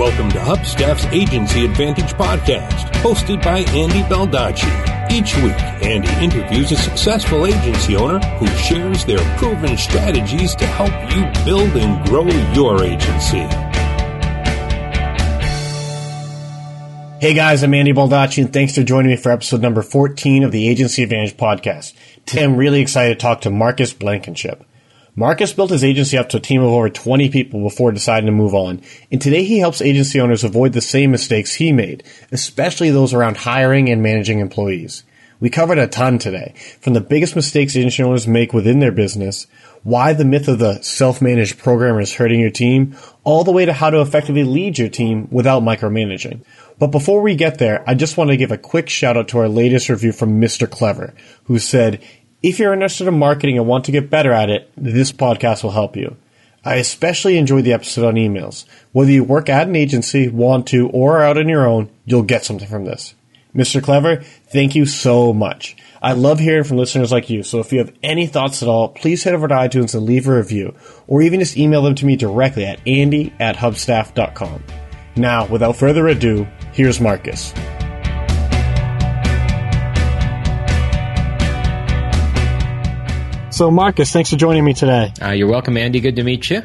Welcome to Hubstaff's Agency Advantage podcast, hosted by Andy Baldacci. Each week, Andy interviews a successful agency owner who shares their proven strategies to help you build and grow your agency. Hey guys, I'm Andy Baldacci and thanks for joining me for episode number 14 of the Agency Advantage podcast. Today I'm really excited to talk to Marcus Blankenship. Marcus built his agency up to a team of over 20 people before deciding to move on, and today he helps agency owners avoid the same mistakes he made, especially those around hiring and managing employees. We covered a ton today, from the biggest mistakes agency owners make within their business, why the myth of the self-managed programmer is hurting your team, all the way to how to effectively lead your team without micromanaging. But before we get there, I just want to give a quick shout out to our latest review from Mr. Clever, who said, if you're interested in marketing and want to get better at it, this podcast will help you. I especially enjoy the episode on emails. Whether you work at an agency, want to, or are out on your own, you'll get something from this. Mr. Clever, thank you so much. I love hearing from listeners like you, so if you have any thoughts at all, please head over to iTunes and leave a review, or even just email them to me directly at andy at hubstaff.com. Now, without further ado, here's Marcus. So, Marcus, thanks for joining me today. Uh, you're welcome, Andy. Good to meet you.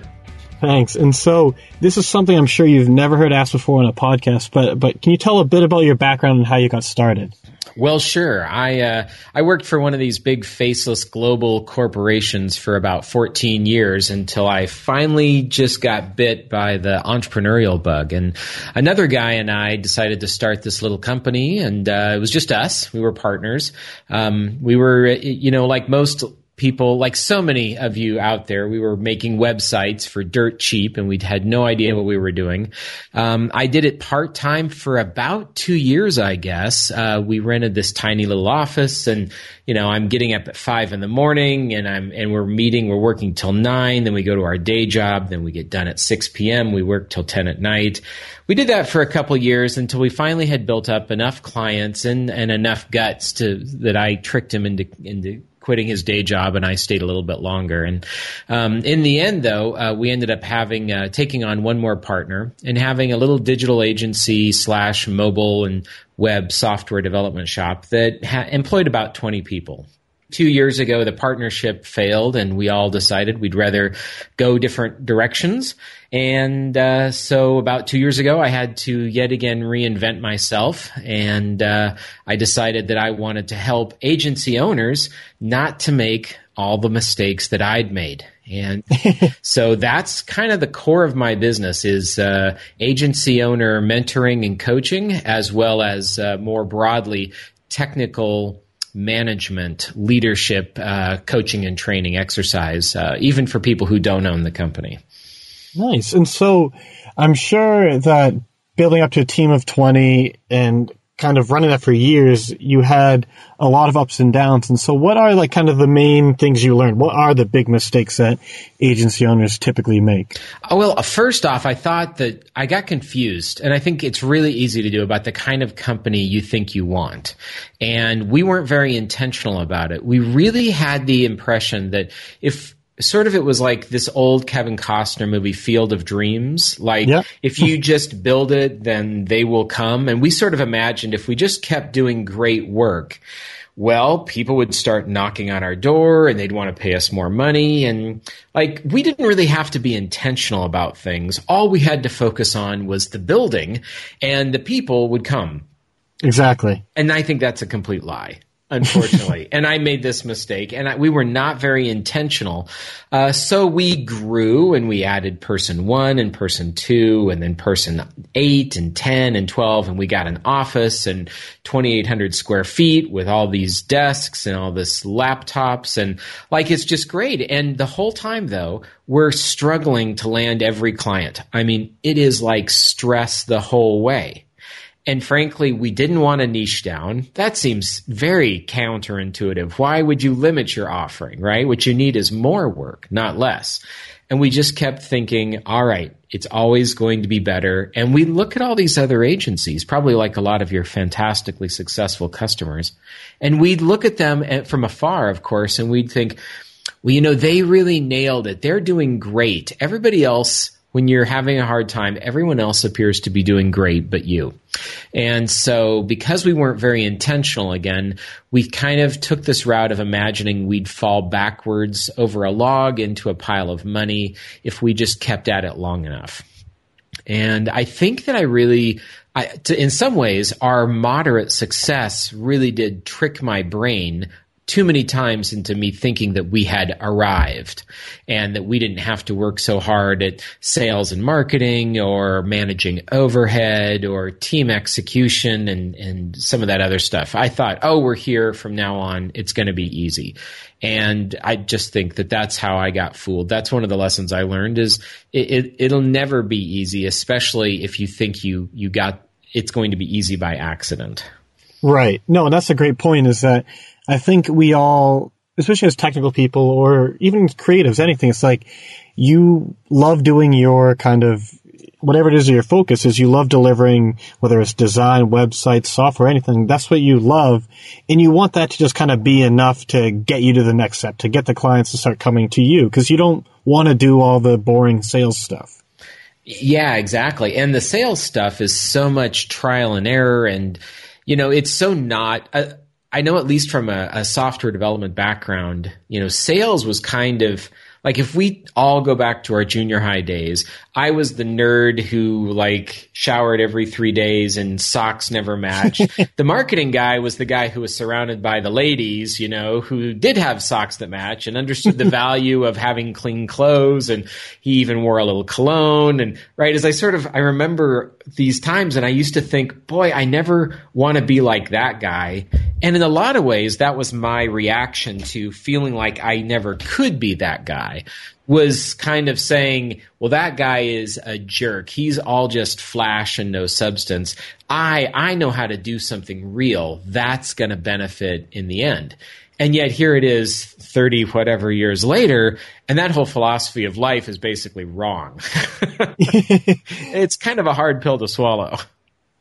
Thanks. And so, this is something I'm sure you've never heard asked before on a podcast, but but can you tell a bit about your background and how you got started? Well, sure. I uh, I worked for one of these big faceless global corporations for about 14 years until I finally just got bit by the entrepreneurial bug. And another guy and I decided to start this little company, and uh, it was just us. We were partners. Um, we were, you know, like most people, like so many of you out there, we were making websites for dirt cheap and we had no idea what we were doing. Um, I did it part time for about two years, I guess. Uh, we rented this tiny little office and, you know, I'm getting up at five in the morning and I'm, and we're meeting, we're working till nine, then we go to our day job, then we get done at 6 p.m. We work till 10 at night. We did that for a couple years until we finally had built up enough clients and, and enough guts to, that I tricked him into, into quitting his day job, and I stayed a little bit longer. And um, in the end, though, uh, we ended up having uh, taking on one more partner and having a little digital agency slash mobile and web software development shop that ha- employed about twenty people two years ago, the partnership failed, and we all decided we'd rather go different directions. And uh, so, about two years ago, I had to yet again reinvent myself, and uh, I decided that I wanted to help agency owners not to make all the mistakes that I'd made. And so that's kind of the core of my business is uh, agency owner mentoring and coaching, as well as uh, more broadly technical management, leadership, uh, coaching and training exercise, uh, even for people who don't own the company. Nice. And so I'm sure that building up to a team of 20 and kind of running that for years, you had a lot of ups and downs. And so what are like kind of the main things you learned? What are the big mistakes that agency owners typically make? Oh, well, first off, I thought that I got confused and I think it's really easy to do about the kind of company you think you want. And we weren't very intentional about it. We really had the impression that if sort of it was like this old Kevin Costner movie, Field of Dreams. Like, yeah. if you just build it, then they will come. And we sort of imagined if we just kept doing great work, well, people would start knocking on our door and they'd want to pay us more money. And like, we didn't really have to be intentional about things. All we had to focus on was the building and the people would come. Exactly. And I think that's a complete lie unfortunately. and I made this mistake, and I, we were not very intentional. Uh, so we grew and we added person one and person two, and then person eight and 10 and 12, and we got an office and 2,800 square feet with all these desks and all this laptops, and like it's just great. And the whole time, though, we're struggling to land every client. I mean, it is like stress the whole way. And frankly, we didn't want to niche down. That seems very counterintuitive. Why would you limit your offering, right? What you need is more work, not less. And we just kept thinking, all right, it's always going to be better. And we look at all these other agencies, probably like a lot of your fantastically successful customers, and we'd look at them from afar, of course, and we'd think, well, you know, they really nailed it. They're doing great. Everybody else when you're having a hard time, everyone else appears to be doing great but you. And so because we weren't very intentional again, we kind of took this route of imagining we'd fall backwards over a log into a pile of money if we just kept at it long enough. And I think that I really, I, to, in some ways, our moderate success really did trick my brain too many times into me thinking that we had arrived and that we didn't have to work so hard at sales and marketing or managing overhead or team execution and, and some of that other stuff. I thought, oh, we're here from now on. It's going to be easy. And I just think that that's how I got fooled. That's one of the lessons I learned is it, it, will never be easy, especially if you think you, you got, it's going to be easy by accident. Right. No, and that's a great point is that I think we all, especially as technical people or even creatives, anything, it's like you love doing your kind of whatever it is your focus is, you love delivering, whether it's design, websites, software, anything, that's what you love. And you want that to just kind of be enough to get you to the next step, to get the clients to start coming to you, because you don't want to do all the boring sales stuff. Yeah, exactly. And the sales stuff is so much trial and error. And, you know, it's so not. Uh, I know at least from a, a software development background, you know, sales was kind of like if we all go back to our junior high days, I was the nerd who like showered every three days and socks never matched. the marketing guy was the guy who was surrounded by the ladies, you know, who did have socks that match and understood the value of having clean clothes. And he even wore a little cologne. And right as I sort of, I remember these times and I used to think, boy, I never want to be like that guy. And in a lot of ways, that was my reaction to feeling like I never could be that guy was kind of saying, well, that guy is a jerk. He's all just flash and no substance. I, I know how to do something real. That's going to benefit in the end. And yet here it is 30 whatever years later, and that whole philosophy of life is basically wrong. it's kind of a hard pill to swallow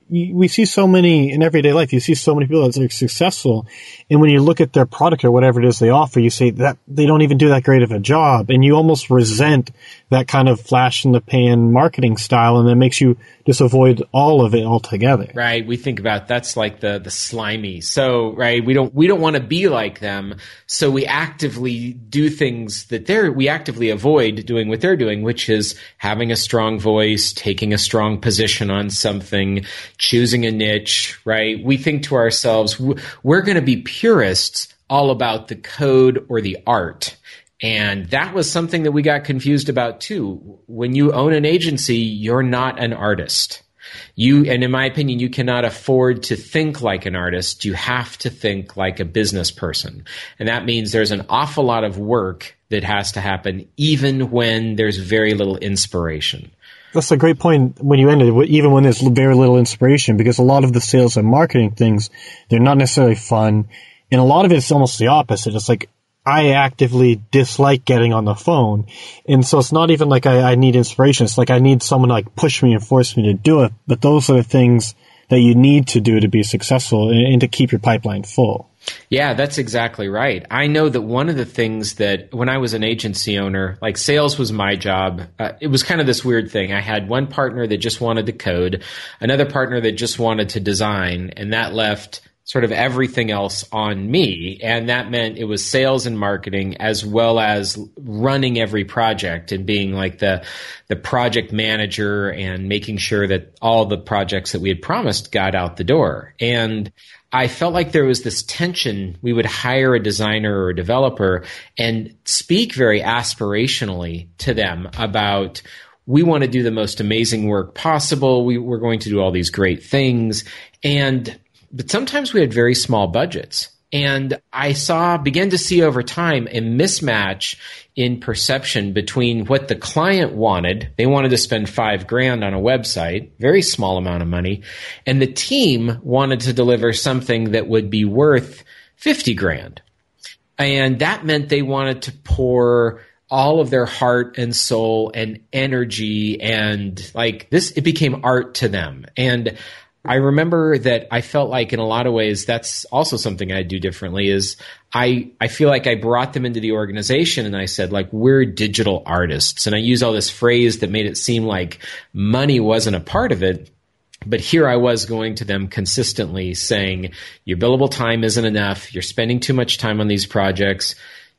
we see so many in everyday life. You see so many people that are successful, and when you look at their product or whatever it is they offer, you say that they don't even do that great of a job, and you almost resent that kind of flash in the pan marketing style, and that makes you just avoid all of it altogether. Right. We think about that's like the the slimy. So right, we don't we don't want to be like them, so we actively do things that they're we actively avoid doing what they're doing, which is having a strong voice, taking a strong position on something choosing a niche, right? We think to ourselves, we're going to be purists all about the code or the art. And that was something that we got confused about too. When you own an agency, you're not an artist. You, and in my opinion, you cannot afford to think like an artist. You have to think like a business person. And that means there's an awful lot of work that has to happen even when there's very little inspiration. That's a great point when you ended, it, even when there's very little inspiration, because a lot of the sales and marketing things, they're not necessarily fun. And a lot of it's almost the opposite. It's like, I actively dislike getting on the phone. And so it's not even like I, I need inspiration. It's like I need someone to like push me and force me to do it. But those are the things that you need to do to be successful and, and to keep your pipeline full. Yeah, that's exactly right. I know that one of the things that when I was an agency owner, like sales was my job. Uh, it was kind of this weird thing. I had one partner that just wanted to code, another partner that just wanted to design, and that left sort of everything else on me. And that meant it was sales and marketing as well as running every project and being like the, the project manager and making sure that all the projects that we had promised got out the door. And I felt like there was this tension. We would hire a designer or a developer and speak very aspirationally to them about we want to do the most amazing work possible. We, we're going to do all these great things. And, but sometimes we had very small budgets. And I saw, began to see over time a mismatch in perception between what the client wanted. They wanted to spend five grand on a website, very small amount of money, and the team wanted to deliver something that would be worth 50 grand. And that meant they wanted to pour all of their heart and soul and energy and like this, it became art to them. And I remember that I felt like in a lot of ways that's also something I do differently is I, I feel like I brought them into the organization and I said like we're digital artists and I use all this phrase that made it seem like money wasn't a part of it. But here I was going to them consistently saying your billable time isn't enough. You're spending too much time on these projects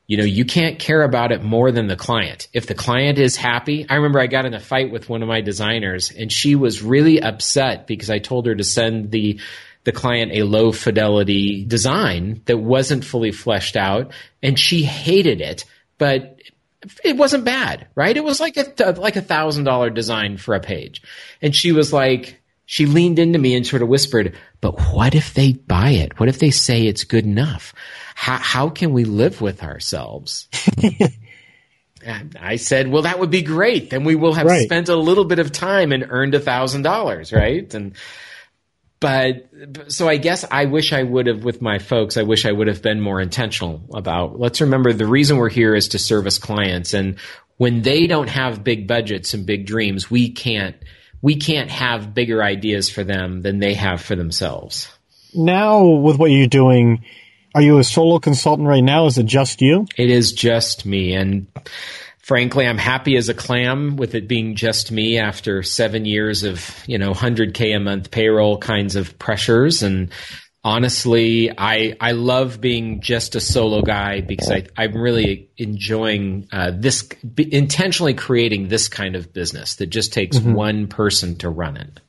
you know, you can't care about it more than the client. If the client is happy, I remember I got in a fight with one of my designers and she was really upset because I told her to send the the client a low fidelity design that wasn't fully fleshed out and she hated it, but it wasn't bad, right? It was like a like a thousand dollar design for a page. And she was like, she leaned into me and sort of whispered, but what if they buy it? What if they say it's good enough? How, how can we live with ourselves? and I said, well, that would be great. Then we will have right. spent a little bit of time and earned a thousand dollars, right? And, but so I guess I wish I would have with my folks. I wish I would have been more intentional about. Let's remember the reason we're here is to service clients, and when they don't have big budgets and big dreams, we can't we can't have bigger ideas for them than they have for themselves. Now, with what you're doing, are you a solo consultant right now? Is it just you? It is just me. And frankly, I'm happy as a clam with it being just me after seven years of, you know, 100K a month payroll kinds of pressures. And honestly, I I love being just a solo guy because I I'm really enjoying uh, this intentionally creating this kind of business that just takes mm-hmm. one person to run it.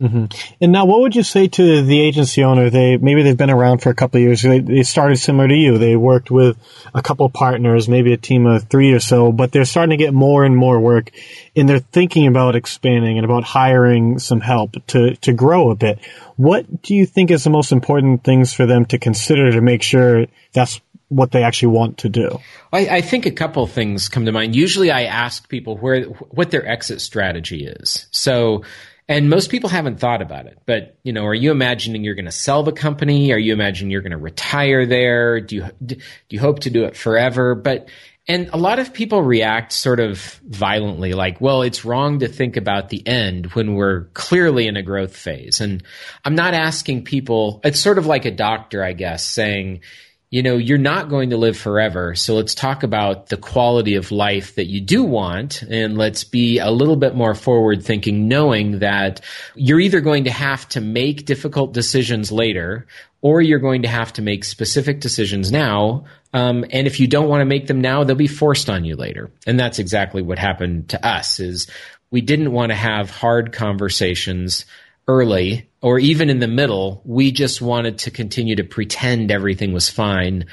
Mm-hmm. And now, what would you say to the agency owner? They maybe they've been around for a couple of years. They, they started similar to you. They worked with a couple partners, maybe a team of three or so, but they're starting to get more and more work, and they're thinking about expanding and about hiring some help to to grow a bit. What do you think is the most important things for them to consider to make sure that's what they actually want to do? I, I think a couple things come to mind. Usually, I ask people where what their exit strategy is. So and most people haven't thought about it. But, you know, are you imagining you're going to sell the company? Are you imagining you're going to retire there? Do you, do you hope to do it forever? But, and a lot of people react sort of violently, like, well, it's wrong to think about the end when we're clearly in a growth phase. And I'm not asking people, it's sort of like a doctor, I guess, saying, you know, you're not going to live forever. So let's talk about the quality of life that you do want. And let's be a little bit more forward thinking, knowing that you're either going to have to make difficult decisions later or you're going to have to make specific decisions now. Um, and if you don't want to make them now, they'll be forced on you later. And that's exactly what happened to us is we didn't want to have hard conversations early or even in the middle. We just wanted to continue to pretend everything was fine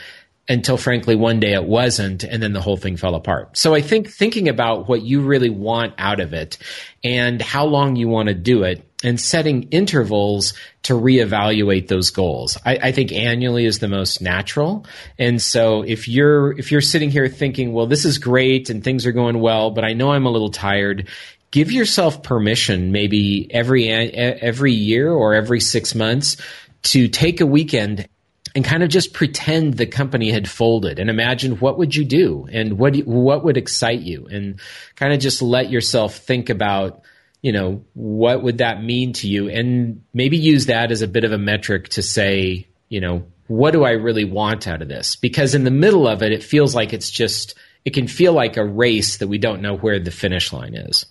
until frankly one day it wasn't and then the whole thing fell apart. So I think thinking about what you really want out of it and how long you want to do it and setting intervals to reevaluate those goals. I, I, think annually is the most natural. And so if you're if you're sitting here thinking, well, this is great and things are going well, but I know I'm a little tired, give yourself permission maybe every every year or every 6 months to take a weekend and kind of just pretend the company had folded and imagine what would you do and what what would excite you and kind of just let yourself think about you know what would that mean to you and maybe use that as a bit of a metric to say you know what do I really want out of this because in the middle of it it feels like it's just it can feel like a race that we don't know where the finish line is.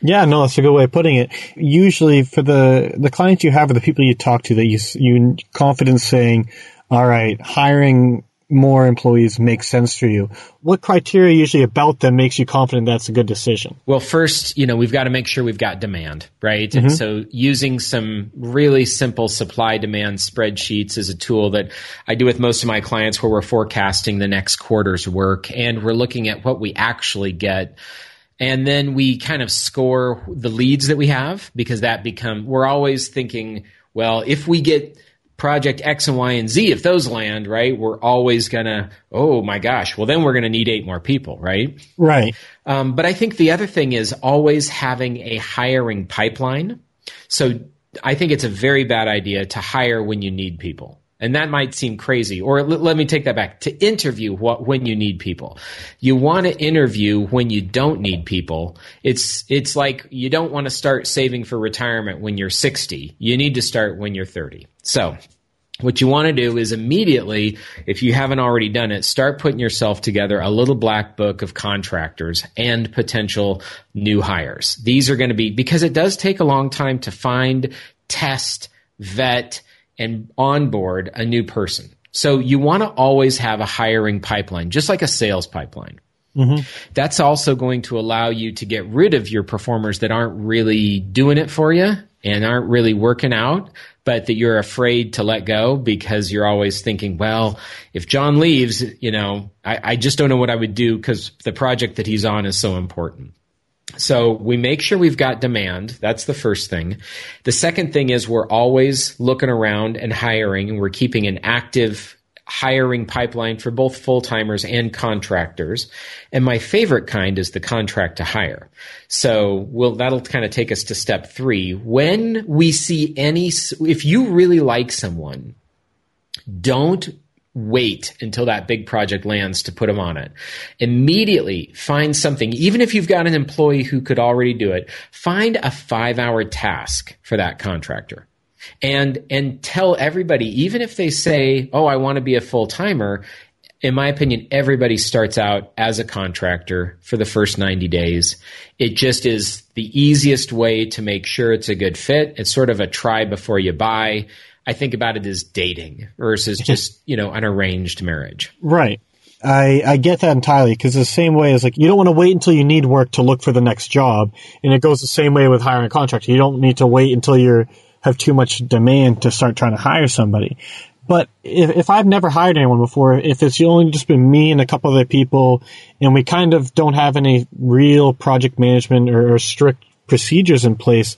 Yeah, no, that's a good way of putting it. Usually, for the the clients you have or the people you talk to, that you you confident saying, "All right, hiring more employees makes sense for you." What criteria usually about them makes you confident that's a good decision? Well, first, you know, we've got to make sure we've got demand, right? Mm-hmm. And so, using some really simple supply demand spreadsheets is a tool that I do with most of my clients, where we're forecasting the next quarter's work and we're looking at what we actually get and then we kind of score the leads that we have because that become we're always thinking well if we get project x and y and z if those land right we're always gonna oh my gosh well then we're gonna need eight more people right? Right. Um, but i think the other thing is always having a hiring pipeline. So i think it's a very bad idea to hire when you need people And that might seem crazy. Or l- let me take that back. To interview what, when you need people. You want to interview when you don't need people. It's, it's like you don't want to start saving for retirement when you're 60. You need to start when you're 30. So what you want to do is immediately, if you haven't already done it, start putting yourself together a little black book of contractors and potential new hires. These are going to be, because it does take a long time to find, test, vet, and onboard a new person. So you want to always have a hiring pipeline, just like a sales pipeline. Mm-hmm. That's also going to allow you to get rid of your performers that aren't really doing it for you and aren't really working out but that you're afraid to let go because you're always thinking, well, if John leaves, you know, I, I just don't know what I would do because the project that he's on is so important. So we make sure we've got demand. That's the first thing. The second thing is we're always looking around and hiring and we're keeping an active hiring pipeline for both full timers and contractors. And my favorite kind is the contract to hire. So we'll, that'll kind of take us to step three. When we see any, if you really like someone, don't wait until that big project lands to put them on it. Immediately find something, even if you've got an employee who could already do it, find a five hour task for that contractor. And and tell everybody even if they say oh i want to be a full-timer in my opinion everybody starts out as a contractor for the first 90 days. It just is the easiest way to make sure it's a good fit. It's sort of a try before you buy i think about it as dating versus just you know an arranged marriage right I, I get that entirely because the same way as like you don't want to wait until you need work to look for the next job, and it goes the same way with hiring a contractor. You don't need to wait until you're have too much demand to start trying to hire somebody. But if, if I've never hired anyone before, if it's only just been me and a couple other people, and we kind of don't have any real project management or, or strict procedures in place,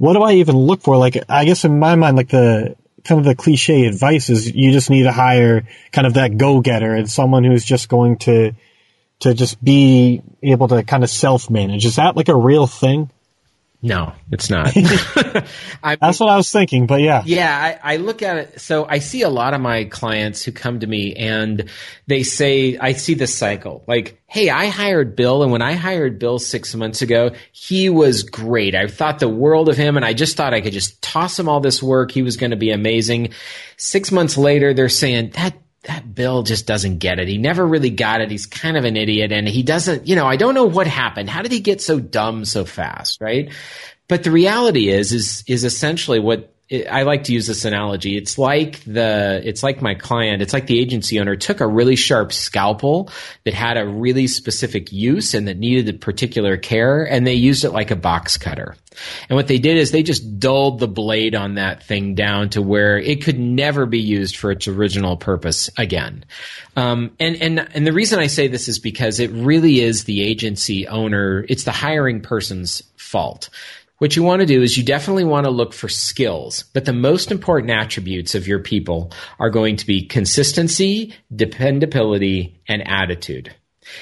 what do I even look for? Like, I guess in my mind, like the kind of the cliche advice is you just need to hire kind of that go-getter and someone who's just going to to just be able to kind of self-manage. Is that like a real thing? No, it's not. I, That's what I was thinking, but yeah. Yeah, I, I, look at it. So I see a lot of my clients who come to me and they say, I see this cycle. Like, hey, I hired Bill, and when I hired Bill six months ago, he was great. I thought the world of him, and I just thought I could just toss him all this work. He was going to be amazing. Six months later, they're saying, that that Bill just doesn't get it. He never really got it. He's kind of an idiot and he doesn't, you know, I don't know what happened. How did he get so dumb so fast? Right. But the reality is, is, is essentially what I like to use this analogy. It's like the, it's like my client, it's like the agency owner took a really sharp scalpel that had a really specific use and that needed a particular care and they used it like a box cutter. And what they did is they just dulled the blade on that thing down to where it could never be used for its original purpose again. Um, and, and, and the reason I say this is because it really is the agency owner, it's the hiring person's fault. What you want to do is you definitely want to look for skills, but the most important attributes of your people are going to be consistency, dependability, and attitude.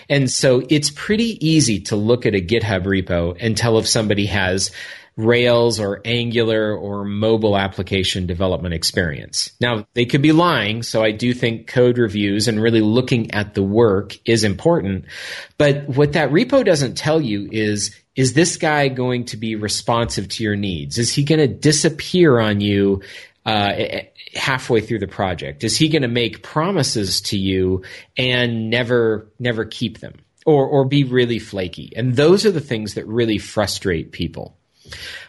And so it's pretty easy to look at a GitHub repo and tell if somebody has Rails or Angular or mobile application development experience. Now, they could be lying, so I do think code reviews and really looking at the work is important. But what that repo doesn't tell you is is this guy going to be responsive to your needs? Is he going to disappear on you uh, halfway through the project? Is he going to make promises to you and never never keep them, or or be really flaky? And those are the things that really frustrate people.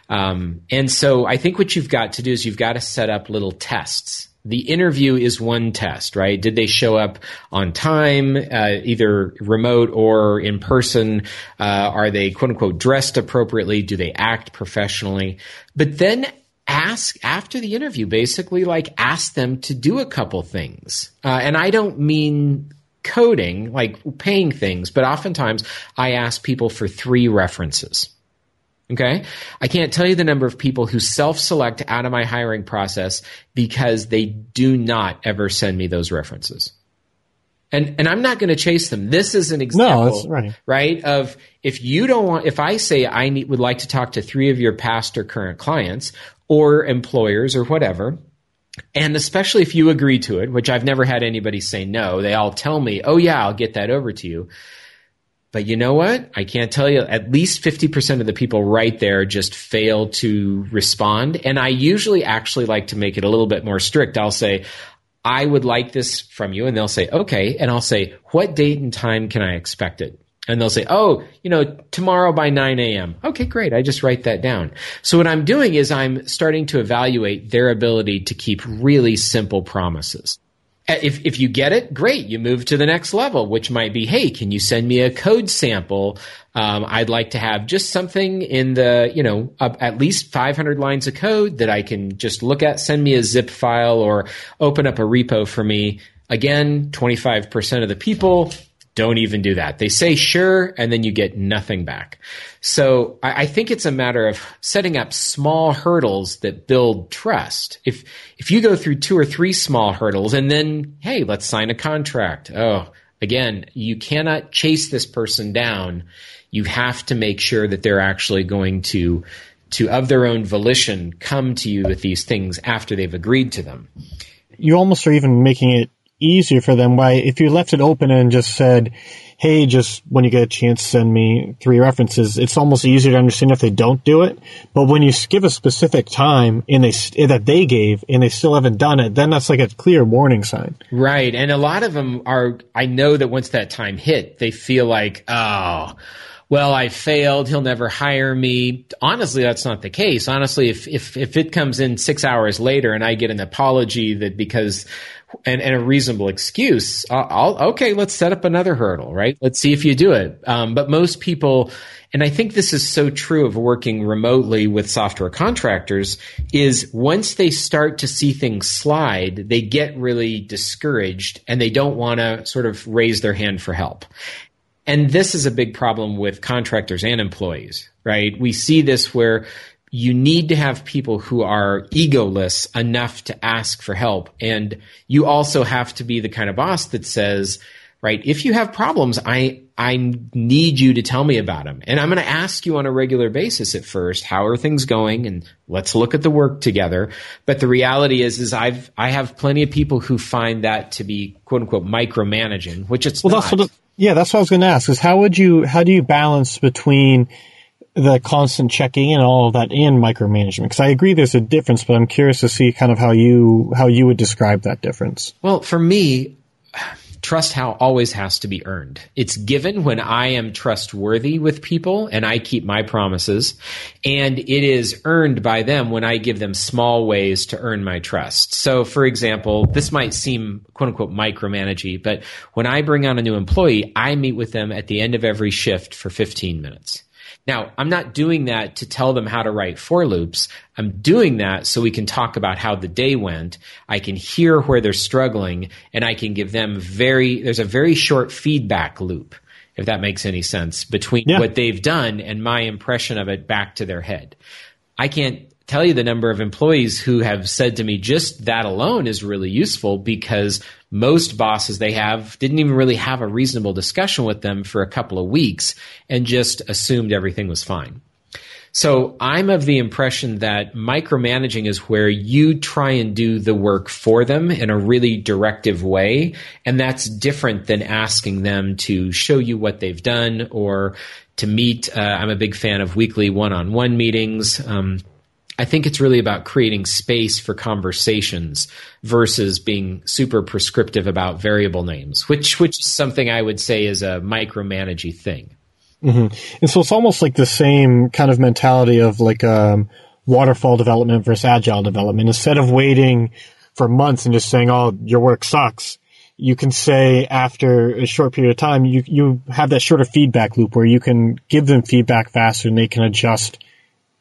Um, and so I think what you've got to do is you've got to set up little tests the interview is one test, right? Did they show up on time, uh, either remote or in person? Uh, are they quote unquote dressed appropriately? Do they act professionally? But then ask after the interview, basically like ask them to do a couple things. Uh, and I don't mean coding, like paying things, but oftentimes I ask people for three references. Okay. I can't tell you the number of people who self select out of my hiring process because they do not ever send me those references. And, and I'm not going to chase them. This is an example, no, right. right? Of if you don't want, if I say I need, would like to talk to three of your past or current clients or employers or whatever, And especially if you agree to it, which I've never had anybody say no, they all tell me, oh yeah, I'll get that over to you. But you know what? I can't tell you, at least 50% of the people right there just fail to respond. And I usually actually like to make it a little bit more strict. I'll say, I would like this from you. And they'll say, okay. And I'll say, what date and time can I expect it? And they'll say, oh, you know, tomorrow by 9 a.m. Okay, great. I just write that down. So what I'm doing is I'm starting to evaluate their ability to keep really simple promises. Uh, if, if you get it, great. You move to the next level, which might be, hey, can you send me a code sample? Um, I'd like to have just something in the, you know, uh, at least 500 lines of code that I can just look at, send me a zip file or open up a repo for me. Again, 25% of the people don't even do that. They say sure, and then you get nothing back. So I, I, think it's a matter of setting up small hurdles that build trust. If if you go through two or three small hurdles and then hey, let's sign a contract. Oh, again, you cannot chase this person down. You have to make sure that they're actually going to to of their own volition come to you with these things after they've agreed to them. You almost are even making it easier for them. Why, if you left it open and just said, hey, just when you get a chance, send me three references, it's almost easier to understand if they don't do it. But when you give a specific time and they, that they gave and they still haven't done it, then that's like a clear warning sign. Right. And a lot of them are, I know that once that time hit, they feel like, oh, well, I failed. He'll never hire me. Honestly, that's not the case. Honestly, if, if, if it comes in six hours later and I get an apology that because and, and a reasonable excuse, I'll, I'll, okay, let's set up another hurdle, right? Let's see if you do it. Um, but most people, and I think this is so true of working remotely with software contractors, is once they start to see things slide, they get really discouraged and they don't want to sort of raise their hand for help. And this is a big problem with contractors and employees, right? We see this where you need to have people who are egoless enough to ask for help. And you also have to be the kind of boss that says, right, if you have problems, I, I need you to tell me about them. And I'm going to ask you on a regular basis at first, how are things going? And let's look at the work together. But the reality is, is I've, I have plenty of people who find that to be quote unquote micromanaging, which it's well, not. That's what, yeah, that's what I was going to ask is how would you, how do you balance between the constant checking and all of that and micromanagement? Because I agree there's a difference, but I'm curious to see kind of how you how you would describe that difference. Well, for me, trust how always has to be earned. It's given when I am trustworthy with people and I keep my promises, and it is earned by them when I give them small ways to earn my trust. So, for example, this might seem quote unquote micromanaging, but when I bring on a new employee, I meet with them at the end of every shift for 15 minutes. Now, I'm not doing that to tell them how to write for loops. I'm doing that so we can talk about how the day went. I can hear where they're struggling and I can give them very, there's a very short feedback loop, if that makes any sense, between yeah. what they've done and my impression of it back to their head. I can't tell you the number of employees who have said to me just that alone is really useful because most bosses they have didn't even really have a reasonable discussion with them for a couple of weeks and just assumed everything was fine. So I'm of the impression that micromanaging is where you try and do the work for them in a really directive way. And that's different than asking them to show you what they've done or to meet. Uh, I'm a big fan of weekly one on one meetings. Um, I think it's really about creating space for conversations versus being super prescriptive about variable names, which which is something I would say is a micromanaging thing. Mm-hmm. And so it's almost like the same kind of mentality of like um, waterfall development versus agile development. Instead of waiting for months and just saying, "Oh, your work sucks," you can say after a short period of time, you you have that shorter feedback loop where you can give them feedback faster and they can adjust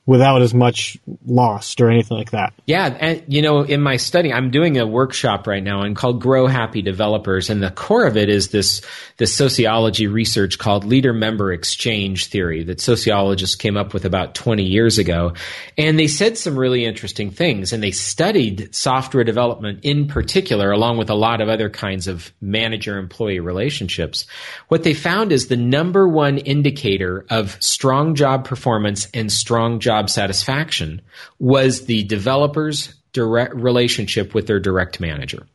without as much lost or anything like that. Yeah, and you know, in my study, I'm doing a workshop right now and called Grow Happy Developers, and the core of it is this this sociology research called leader member exchange theory that sociologists came up with about 20 years ago, and they said some really interesting things, and they studied software development in particular, along with a lot of other kinds of manager employee relationships. What they found is the number one indicator of strong job performance and strong job job satisfaction was the developers direct relationship with their direct manager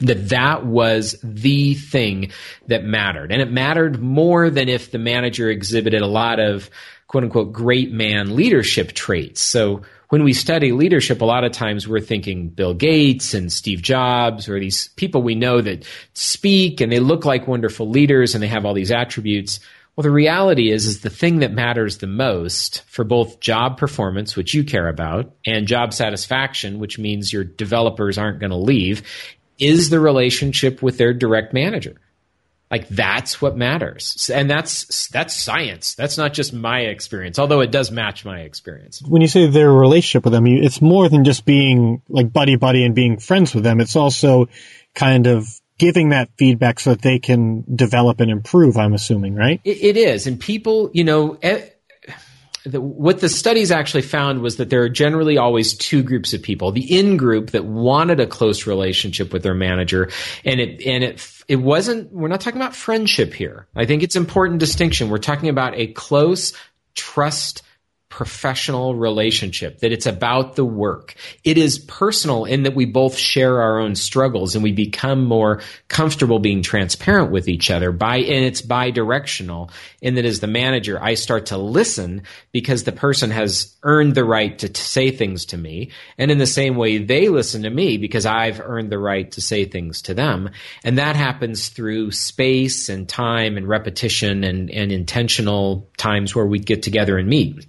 that that was the thing that mattered. And it mattered more than if the manager exhibited a lot of quote unquote great man leadership traits. So when we study leadership, a lot of times we're thinking Bill Gates and Steve Jobs or these people we know that speak and they look like wonderful leaders and they have all these attributes. Well, the reality is, is the thing that matters the most for both job performance, which you care about, and job satisfaction, which means your developers aren't going to leave, is the relationship with their direct manager. Like that's what matters. And that's that's science. That's not just my experience, although it does match my experience. When you say their relationship with them, it's more than just being like buddy buddy and being friends with them. It's also kind of giving that feedback so that they can develop and improve, I'm assuming, right? it, it is. And people, you know, the, what the studies actually found was that there are generally always two groups of people: the in group that wanted a close relationship with their manager, and it and it it wasn't. We're not talking about friendship here. I think it's important distinction. We're talking about a close trust professional relationship, that it's about the work. It is personal in that we both share our own struggles and we become more comfortable being transparent with each other by, and it's bi-directional in that as the manager, I start to listen because the person has earned the right to, to say things to me. And in the same way, they listen to me because I've earned the right to say things to them. And that happens through space and time and repetition and, and intentional times where we get together and meet.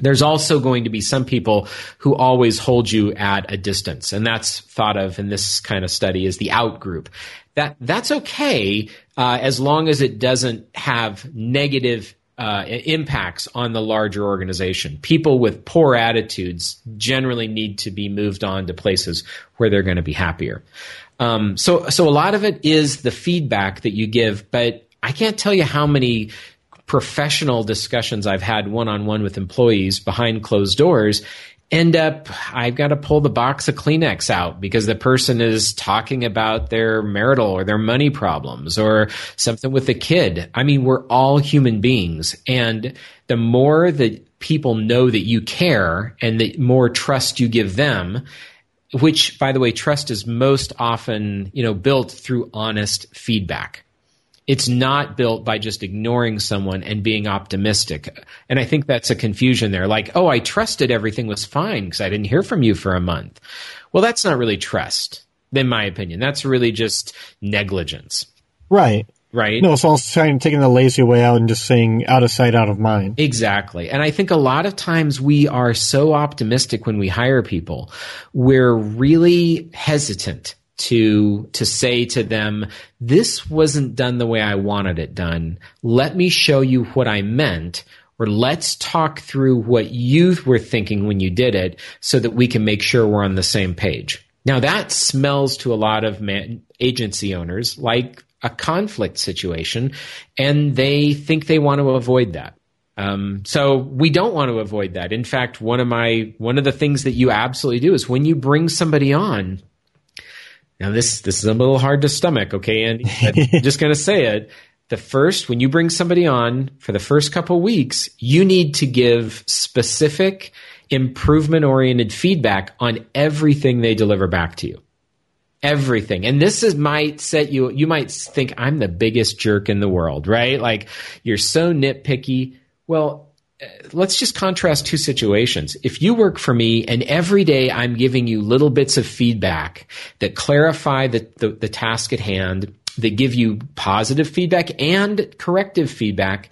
There's also going to be some people who always hold you at a distance, and that's thought of in this kind of study as the out group. That that's okay uh, as long as it doesn't have negative uh, impacts on the larger organization. People with poor attitudes generally need to be moved on to places where they're going to be happier. Um, so so a lot of it is the feedback that you give, but I can't tell you how many professional discussions I've had one on one with employees behind closed doors end up I've got to pull the box of Kleenex out because the person is talking about their marital or their money problems or something with the kid. I mean, we're all human beings. And the more that people know that you care and the more trust you give them, which by the way, trust is most often, you know, built through honest feedback. It's not built by just ignoring someone and being optimistic. And I think that's a confusion there. Like, oh, I trusted everything was fine because I didn't hear from you for a month. Well, that's not really trust, in my opinion. That's really just negligence. Right. Right. No, it's all trying taking the lazy way out and just saying out of sight, out of mind. Exactly. And I think a lot of times we are so optimistic when we hire people. We're really hesitant to to say to them this wasn't done the way I wanted it done. Let me show you what I meant or let's talk through what you were thinking when you did it so that we can make sure we're on the same page. Now that smells to a lot of man, agency owners like a conflict situation and they think they want to avoid that. Um, so we don't want to avoid that. In fact, one of my one of the things that you absolutely do is when you bring somebody on, now this this is a little hard to stomach, okay, Andy? I'm just going to say it. The first, when you bring somebody on for the first couple weeks, you need to give specific improvement oriented feedback on everything they deliver back to you. Everything. And this is might set you you might think I'm the biggest jerk in the world, right? Like you're so nitpicky. Well, Uh, let's just contrast two situations. If you work for me and every day I'm giving you little bits of feedback that clarify the, the, the task at hand, that give you positive feedback and corrective feedback,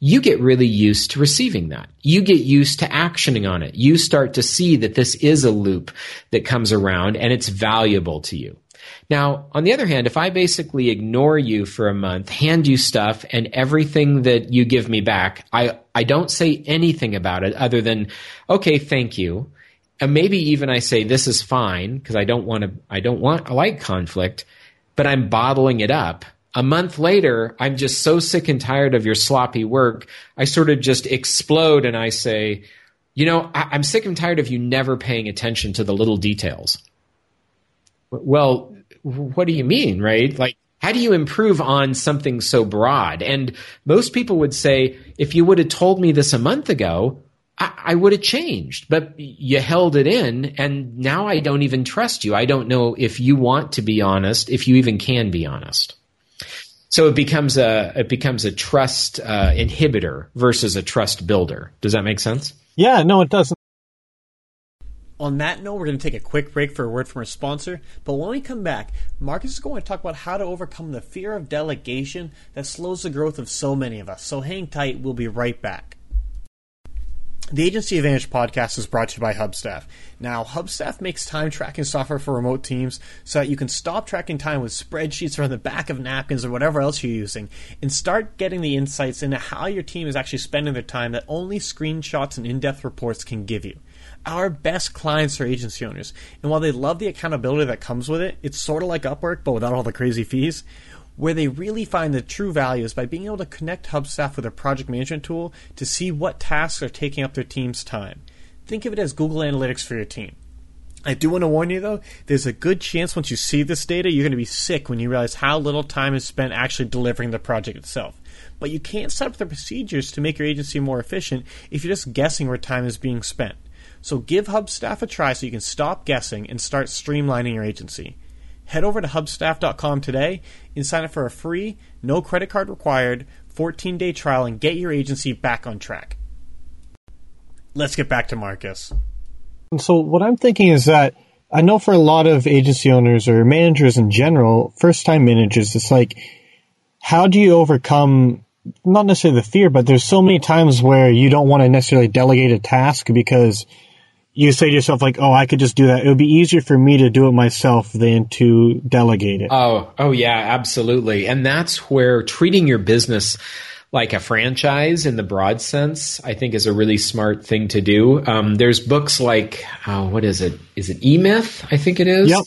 you get really used to receiving that. You get used to actioning on it. You start to see that this is a loop that comes around and it's valuable to you. Now, on the other hand, if I basically ignore you for a month, hand you stuff, and everything that you give me back, I, I don't say anything about it other than, okay, thank you. And maybe even I say this is fine because I don't want to, I don't want, I like conflict, but I'm bottling it up. A month later, I'm just so sick and tired of your sloppy work. I sort of just explode and I say, you know, I, I'm sick and tired of you never paying attention to the little details. Well, what do you mean, right? Like, how do you improve on something so broad? And most people would say, if you would have told me this a month ago, I, I would have changed, but you held it in, and now I don't even trust you. I don't know if you want to be honest, if you even can be honest. So it becomes a it becomes a trust uh, inhibitor versus a trust builder. Does that make sense? Yeah, no, it doesn't. On that note, we're going to take a quick break for a word from our sponsor. But when we come back, Marcus is going to talk about how to overcome the fear of delegation that slows the growth of so many of us. So hang tight, we'll be right back. The Agency Advantage podcast is brought to you by Hubstaff. Now, Hubstaff makes time tracking software for remote teams so that you can stop tracking time with spreadsheets or on the back of napkins or whatever else you're using and start getting the insights into how your team is actually spending their time that only screenshots and in depth reports can give you. Our best clients are agency owners, and while they love the accountability that comes with it, it's sort of like Upwork but without all the crazy fees. Where they really find the true value is by being able to connect Hubstaff with a project management tool to see what tasks are taking up their team's time. Think of it as Google Analytics for your team. I do want to warn you though, there's a good chance once you see this data, you're going to be sick when you realize how little time is spent actually delivering the project itself. But you can't set up the procedures to make your agency more efficient if you're just guessing where time is being spent. So give Hubstaff a try so you can stop guessing and start streamlining your agency. Head over to hubstaff.com today and sign up for a free, no credit card required, 14 day trial and get your agency back on track. Let's get back to Marcus. And So, what I'm thinking is that I know for a lot of agency owners or managers in general, first time managers, it's like, how do you overcome not necessarily the fear, but there's so many times where you don't want to necessarily delegate a task because you say to yourself like, "Oh, I could just do that. It would be easier for me to do it myself than to delegate it." Oh, oh yeah, absolutely. And that's where treating your business like a franchise in the broad sense, I think is a really smart thing to do. Um, there's books like, oh, what is it? Is it E Myth? I think it is. Yep.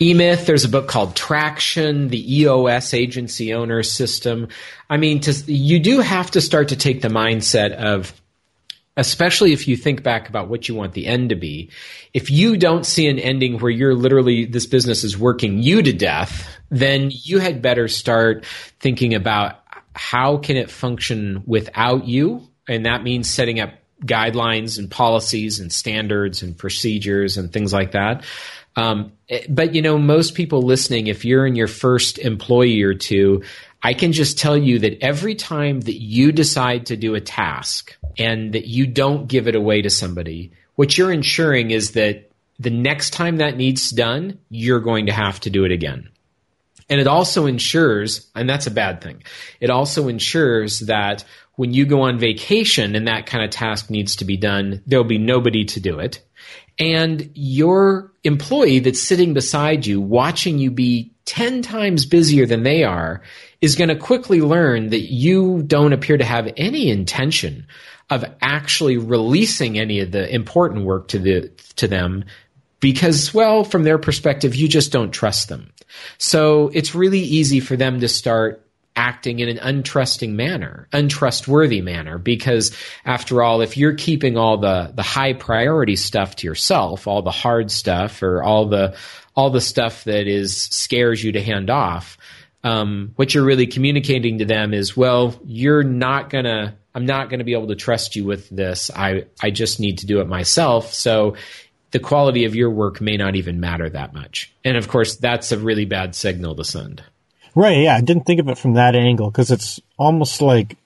E Myth. There's a book called Traction, the EOS agency owner system. I mean, to, you do have to start to take the mindset of especially if you think back about what you want the end to be. If you don't see an ending where you're literally, this business is working you to death, then you had better start thinking about how can it function without you? And that means setting up guidelines and policies and standards and procedures and things like that. Um, but you know, most people listening, if you're in your first employee or two, I can just tell you that every time that you decide to do a task and that you don't give it away to somebody, what you're ensuring is that the next time that needs done, you're going to have to do it again. And it also ensures, and that's a bad thing, it also ensures that when you go on vacation and that kind of task needs to be done, there'll be nobody to do it. And your employee that's sitting beside you, watching you be 10 times busier than they are, is going to quickly learn that you don't appear to have any intention of actually releasing any of the important work to the to them because well from their perspective you just don't trust them. So it's really easy for them to start acting in an untrusting manner untrustworthy manner because after all if you're keeping all the the high priority stuff to yourself all the hard stuff or all the all the stuff that is scares you to hand off um, what you're really communicating to them is, well, you're not gonna, I'm not gonna be able to trust you with this. I, I just need to do it myself. So the quality of your work may not even matter that much. And of course, that's a really bad signal to send. Right. Yeah. I didn't think of it from that angle because it's almost like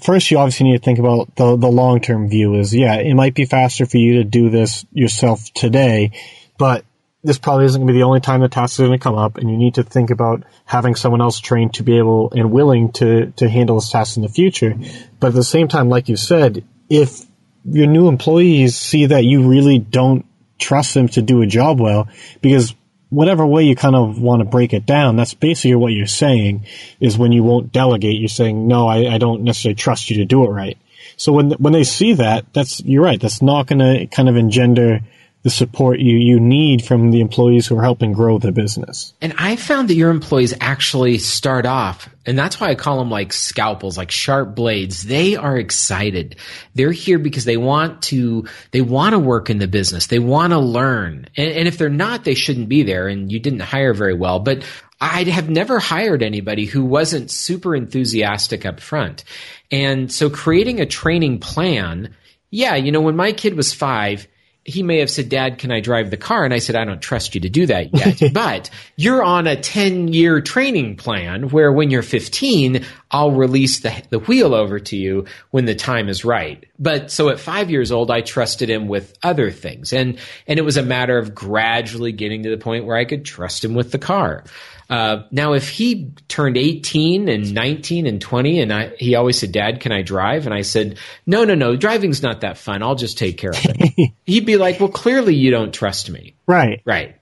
first you obviously need to think about the, the long term view is, yeah, it might be faster for you to do this yourself today, but this probably isn't going to be the only time the task is going to come up, and you need to think about having someone else trained to be able and willing to to handle this task in the future. But at the same time, like you said, if your new employees see that you really don't trust them to do a job well, because whatever way you kind of want to break it down, that's basically what you're saying is when you won't delegate, you're saying, no, I, I don't necessarily trust you to do it right. So when, when they see that, that's, you're right, that's not going to kind of engender the support you, you need from the employees who are helping grow the business. And I found that your employees actually start off, and that's why I call them like scalpels, like sharp blades. They are excited. They're here because they want to, they want to work in the business. They want to learn. And, and if they're not, they shouldn't be there. And you didn't hire very well. But I have never hired anybody who wasn't super enthusiastic up front. And so creating a training plan yeah, you know, when my kid was five, he may have said, Dad, can I drive the car? And I said, I don't trust you to do that yet. but you're on a 10 year training plan where when you're 15, I'll release the, the wheel over to you when the time is right. But so at five years old, I trusted him with other things. And, and it was a matter of gradually getting to the point where I could trust him with the car. Uh, now, if he turned 18 and 19 and 20, and I, he always said, Dad, can I drive? And I said, No, no, no, driving's not that fun. I'll just take care of it. He'd be like, Well, clearly you don't trust me. Right. Right.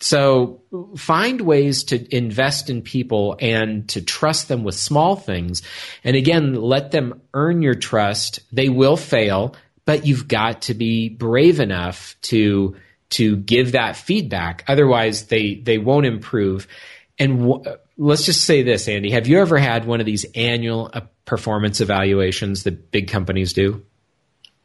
So find ways to invest in people and to trust them with small things. And again, let them earn your trust. They will fail, but you've got to be brave enough to to give that feedback. Otherwise, they they won't improve. And w- let's just say this, Andy. Have you ever had one of these annual uh, performance evaluations that big companies do?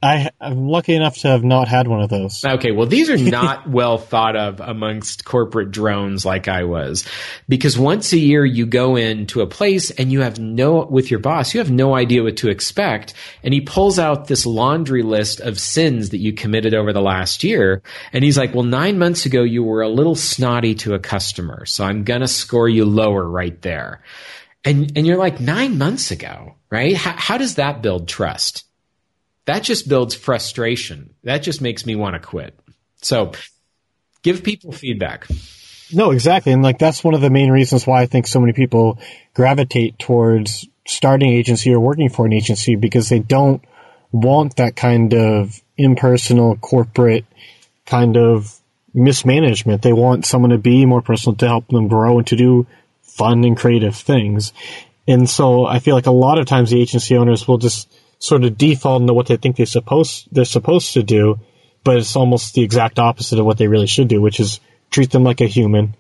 I, am lucky enough to have not had one of those. Okay, well, these are not well thought of amongst corporate drones like I was. Because once a year you go into a place and you have no, with your boss, you have no idea what to expect. And he pulls out this laundry list of sins that you committed over the last year. And he's like, well, nine months ago you were a little snotty to a customer. So I'm going to score you lower right there. And, and you're like, nine months ago, right? How, how does that build trust? That just builds frustration. That just makes me want to quit. So give people feedback. No, exactly. And like that's one of the main reasons why I think so many people gravitate towards starting agency or working for an agency because they don't want that kind of impersonal corporate kind of mismanagement. They want someone to be more personal to help them grow and to do fun and creative things. And so I feel like a lot of times the agency owners will just sort of default into what they think they're supposed they're supposed to do, but it's almost the exact opposite of what they really should do, which is treat them like a human,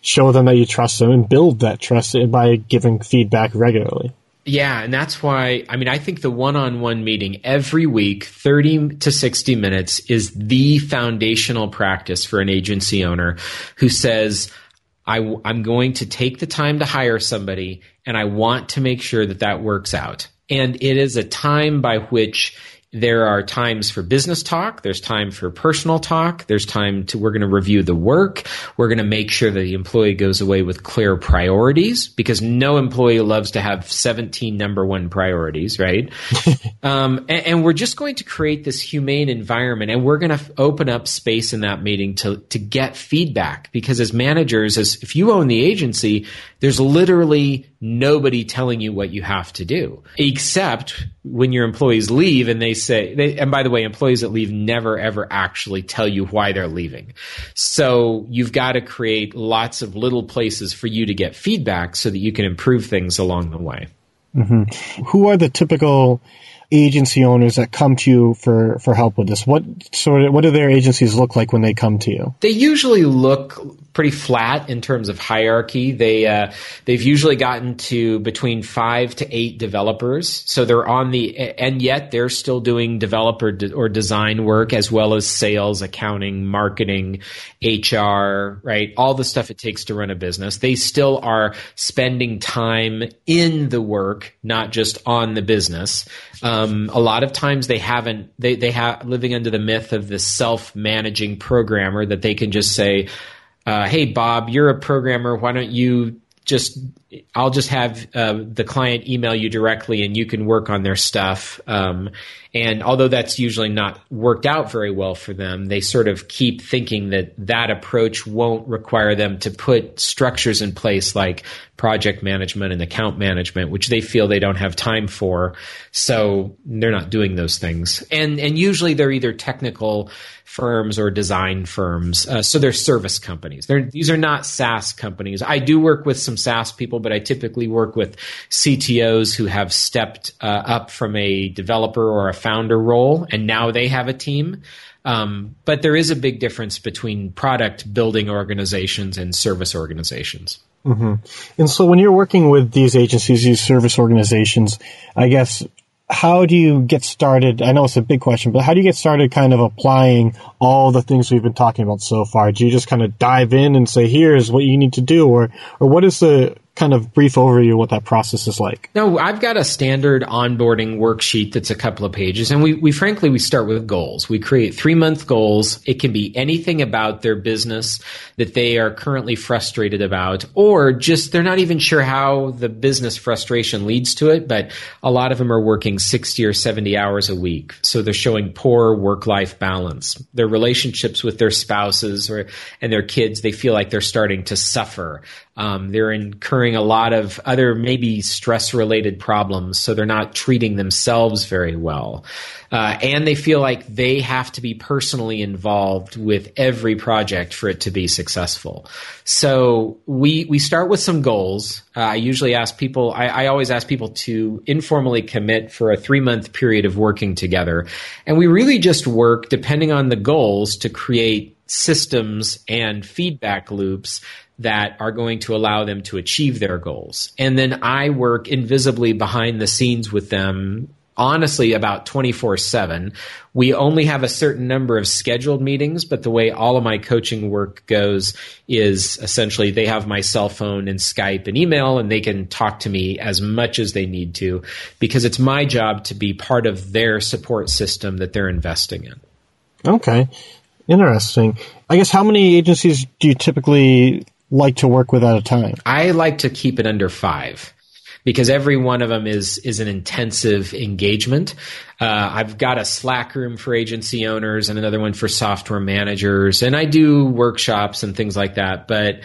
show them that you trust them, and build that trust by giving feedback regularly. Yeah, and that's why I mean I think the one-on-one meeting every week, 30 to 60 minutes is the foundational practice for an agency owner who says I, am going to take the time to hire somebody and I want to make sure that that works out. And it is a time by which there are times for business talk. There's time for personal talk. There's time to, we're going to review the work. We're going to make sure that the employee goes away with clear priorities because no employee loves to have 17 number one priorities, right? um, and, and, we're just going to create this humane environment and we're going to open up space in that meeting to, to get feedback because as managers, as if you own the agency, there's literally nobody telling you what you have to do except when your employees leave and they say they, and by the way employees that leave never ever actually tell you why they're leaving so you've got to create lots of little places for you to get feedback so that you can improve things along the way mm-hmm. who are the typical agency owners that come to you for, for help with this? What sort of what do their agencies look like when they come to you? They usually look pretty flat in terms of hierarchy. They uh, they've usually gotten to between five to eight developers, so they're on the and yet they're still doing developer de- or design work as well as sales, accounting, marketing, HR, right? All the stuff it takes to run a business. They still are spending time in the work, not just on the business. Um, a lot of times they haven't they they have living under the myth of the self managing programmer that they can just say uh, hey Bob, you're a programmer. Why don't you just I'll just have uh, the client email you directly, and you can work on their stuff. Um, and although that's usually not worked out very well for them, they sort of keep thinking that that approach won't require them to put structures in place like project management and account management, which they feel they don't have time for. So they're not doing those things. And and usually they're either technical firms or design firms. Uh, so they're service companies. They're, these are not SaaS companies. I do work with some SaaS people, but I typically work with CTOs who have stepped uh, up from a developer or a founder role, and now they have a team. Um, but there is a big difference between product building organizations and service organizations. Mm-hmm. And so, when you're working with these agencies, these service organizations, I guess how do you get started? I know it's a big question, but how do you get started kind of applying all the things we've been talking about so far? Do you just kind of dive in and say, here's what you need to do? Or, or what is the kind of brief overview of what that process is like. No, I've got a standard onboarding worksheet that's a couple of pages. And we, we frankly, we start with goals. We create three month goals. It can be anything about their business that they are currently frustrated about, or just they're not even sure how the business frustration leads to it. But a lot of them are working 60 or 70 hours a week. So they're showing poor work life balance. Their relationships with their spouses or, and their kids, they feel like they're starting to suffer. Um, they're incurring a lot of other maybe stress related problems, so they're not treating themselves very well. Uh, and they feel like they have to be personally involved with every project for it to be successful. So we we start with some goals. Uh, I usually ask people. I, I always ask people to informally commit for a three month period of working together, and we really just work depending on the goals to create systems and feedback loops that are going to allow them to achieve their goals. And then I work invisibly behind the scenes with them honestly about 24 7. We only have a certain number of scheduled meetings, but the way all of my coaching work goes is essentially they have my cell phone and Skype and email, and they can talk to me as much as they need to because it's my job to be part of their support system that they're investing in. Okay. Interesting. I guess how many agencies do you typically like to work with at a time? I like to keep it under five because every one of them is is an intensive engagement. Uh, I've got a Slack room for agency owners and another one for software managers, and I do workshops and things like that. But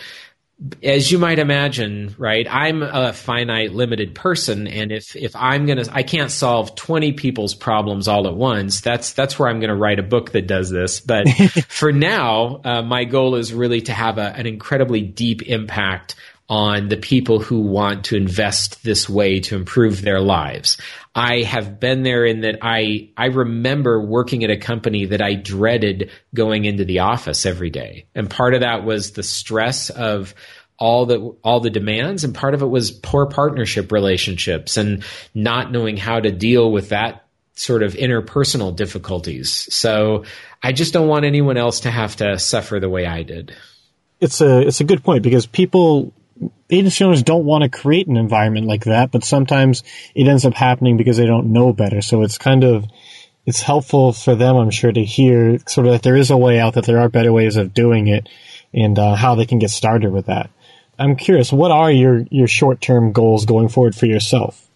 as you might imagine, right, I'm a finite, limited person, and if if I'm gonna, I can't solve 20 people's problems all at once. That's that's where I'm gonna write a book that does this. But for now, uh, my goal is really to have a, an incredibly deep impact on the people who want to invest this way to improve their lives. I have been there in that I, I remember working at a company that I dreaded going into the office every day. And part of that was the stress of all the all the demands and part of it was poor partnership relationships and not knowing how to deal with that sort of interpersonal difficulties. So I just don't want anyone else to have to suffer the way I did. It's a it's a good point because people agency owners don't want to create an environment like that, but sometimes it ends up happening because they don't know better. So it's kind of, it's helpful for them, I'm sure, to hear sort of that there is a way out, that there are better ways of doing it, and uh, how they can get started with that. I'm curious, what are your, your short term goals going forward for yourself?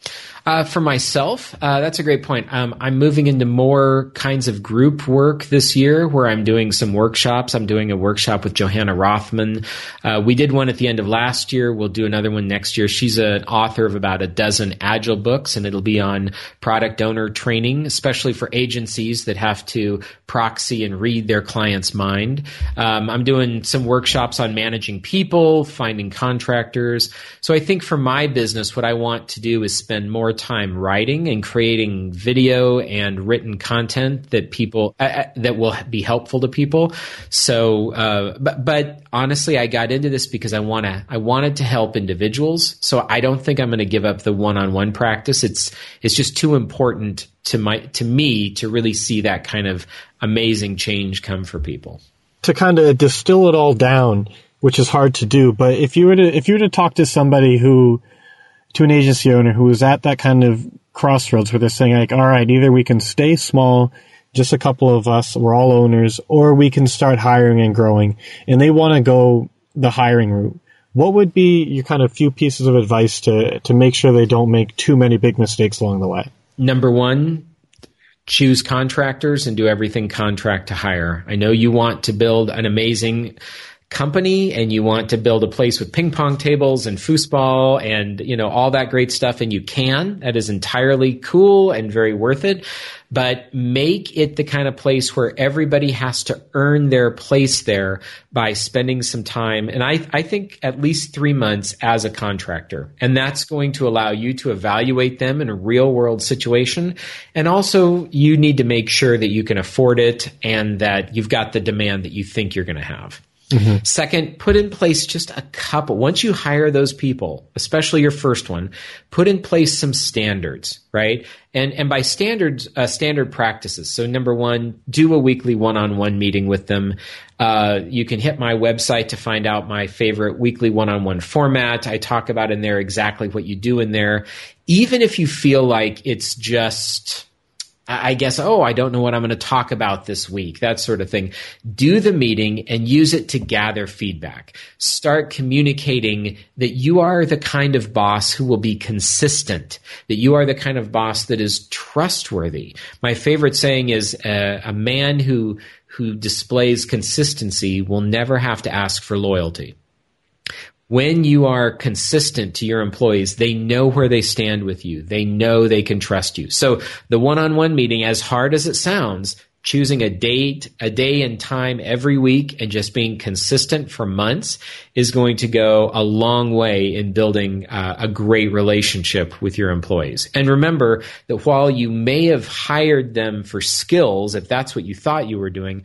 Uh, for myself, uh, that's a great point. Um, I'm moving into more kinds of group work this year where I'm doing some workshops. I'm doing a workshop with Johanna Rothman. Uh, we did one at the end of last year. We'll do another one next year. She's an author of about a dozen agile books and it'll be on product owner training, especially for agencies that have to proxy and read their client's mind. Um, I'm doing some workshops on managing people, finding contractors. So I think for my business, what I want to do is spend more more time writing and creating video and written content that people uh, uh, that will be helpful to people. So, uh, but but honestly, I got into this because I want to I wanted to help individuals. So I don't think I'm going to give up the one on one practice. It's it's just too important to my to me to really see that kind of amazing change come for people. To kind of distill it all down, which is hard to do, but if you were to if you were to talk to somebody who to an agency owner who is at that kind of crossroads where they're saying like, all right, either we can stay small, just a couple of us, we're all owners, or we can start hiring and growing, and they want to go the hiring route. What would be your kind of few pieces of advice to to make sure they don't make too many big mistakes along the way? Number one, choose contractors and do everything contract to hire. I know you want to build an amazing company and you want to build a place with ping pong tables and foosball and you know all that great stuff and you can that is entirely cool and very worth it. But make it the kind of place where everybody has to earn their place there by spending some time and I, I think at least three months as a contractor. And that's going to allow you to evaluate them in a real world situation. And also you need to make sure that you can afford it and that you've got the demand that you think you're going to have Mm-hmm. Second, put in place just a couple. Once you hire those people, especially your first one, put in place some standards, right? And and by standards, uh, standard practices. So number one, do a weekly one-on-one meeting with them. Uh, you can hit my website to find out my favorite weekly one-on-one format. I talk about in there exactly what you do in there. Even if you feel like it's just I guess, oh, I don't know what I'm going to talk about this week, that sort of thing. Do the meeting and use it to gather feedback. Start communicating that you are the kind of boss who will be consistent, that you are the kind of boss that is trustworthy. My favorite saying is uh, a man who, who displays consistency will never have to ask for loyalty when you are consistent to your employees, they know where they stand with you. They know they can trust you. So the one-on-one meeting, as hard as it sounds, choosing a date, a day and time every week and just being consistent for months is going to go a long way in building uh, a great relationship with your employees. And remember that while you may have hired them for skills, if that's what you thought you were doing,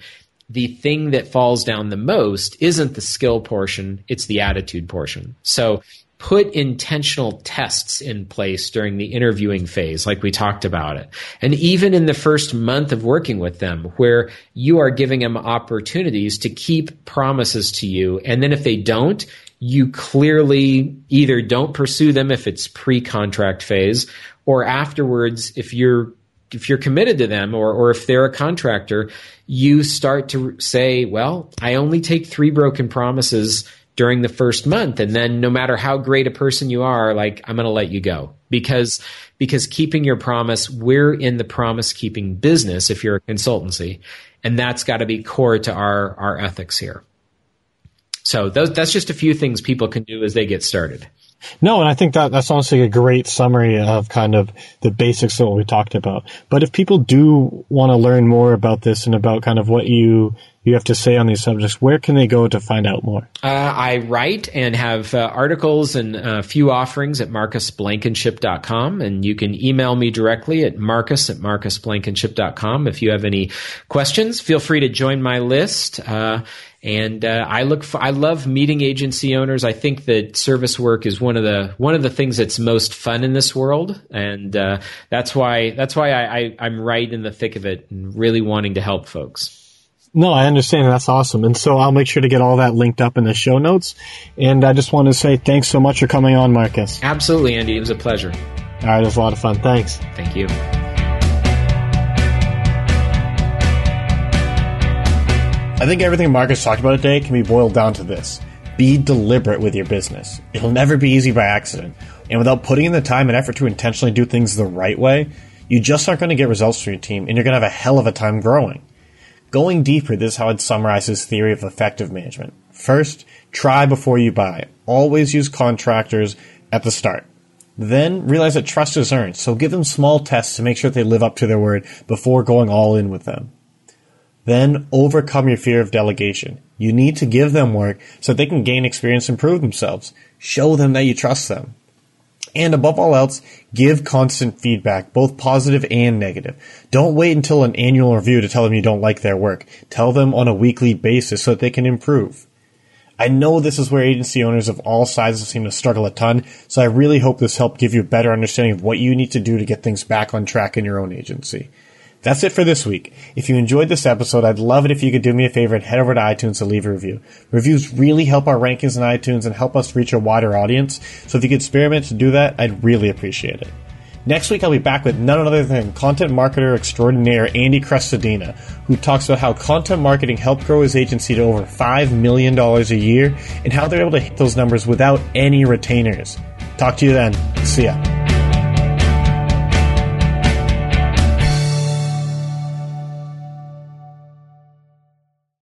the thing that falls down the most isn't the skill portion, it's the attitude portion. So put intentional tests in place during the interviewing phase, like we talked about it. And even in the first month of working with them, where you are giving them opportunities to keep promises to you. And then if they don't, you clearly either don't pursue them if it's pre contract phase or afterwards, if you're if you're committed to them or, or if they're a contractor, you start to say, well, I only take three broken promises during the first month. And then no matter how great a person you are, like, I'm going to let you go because, because keeping your promise, we're in the promise keeping business if you're a consultancy. And that's got to be core to our, our ethics here. So those, that's just a few things people can do as they get started. No, and I think that that's honestly a great summary of kind of the basics of what we talked about. But if people do want to learn more about this and about kind of what you you have to say on these subjects, where can they go to find out more? Uh, I write and have uh, articles and a few offerings at marcusblankenship.com. And you can email me directly at marcus at marcusblankenship.com. If you have any questions, feel free to join my list. Uh, and uh, I look for, I love meeting agency owners. I think that service work is one of the one of the things that's most fun in this world, and uh, that's why that's why I, I, I'm right in the thick of it and really wanting to help folks. No, I understand. That's awesome. And so I'll make sure to get all that linked up in the show notes. And I just want to say thanks so much for coming on, Marcus. Absolutely, Andy. It was a pleasure. All right, it was a lot of fun. Thanks. Thank you. I think everything Marcus talked about today can be boiled down to this. Be deliberate with your business. It'll never be easy by accident. And without putting in the time and effort to intentionally do things the right way, you just aren't going to get results for your team and you're going to have a hell of a time growing. Going deeper, this is how I'd summarize his theory of effective management. First, try before you buy. Always use contractors at the start. Then realize that trust is earned, so give them small tests to make sure they live up to their word before going all in with them. Then overcome your fear of delegation. You need to give them work so they can gain experience and prove themselves. Show them that you trust them. And above all else, give constant feedback, both positive and negative. Don't wait until an annual review to tell them you don't like their work. Tell them on a weekly basis so that they can improve. I know this is where agency owners of all sizes seem to struggle a ton, so I really hope this helped give you a better understanding of what you need to do to get things back on track in your own agency. That's it for this week. If you enjoyed this episode, I'd love it if you could do me a favor and head over to iTunes to leave a review. Reviews really help our rankings in iTunes and help us reach a wider audience, so if you could experiment to do that, I'd really appreciate it. Next week, I'll be back with none other than content marketer extraordinaire Andy Crestodina, who talks about how content marketing helped grow his agency to over $5 million a year and how they're able to hit those numbers without any retainers. Talk to you then. See ya.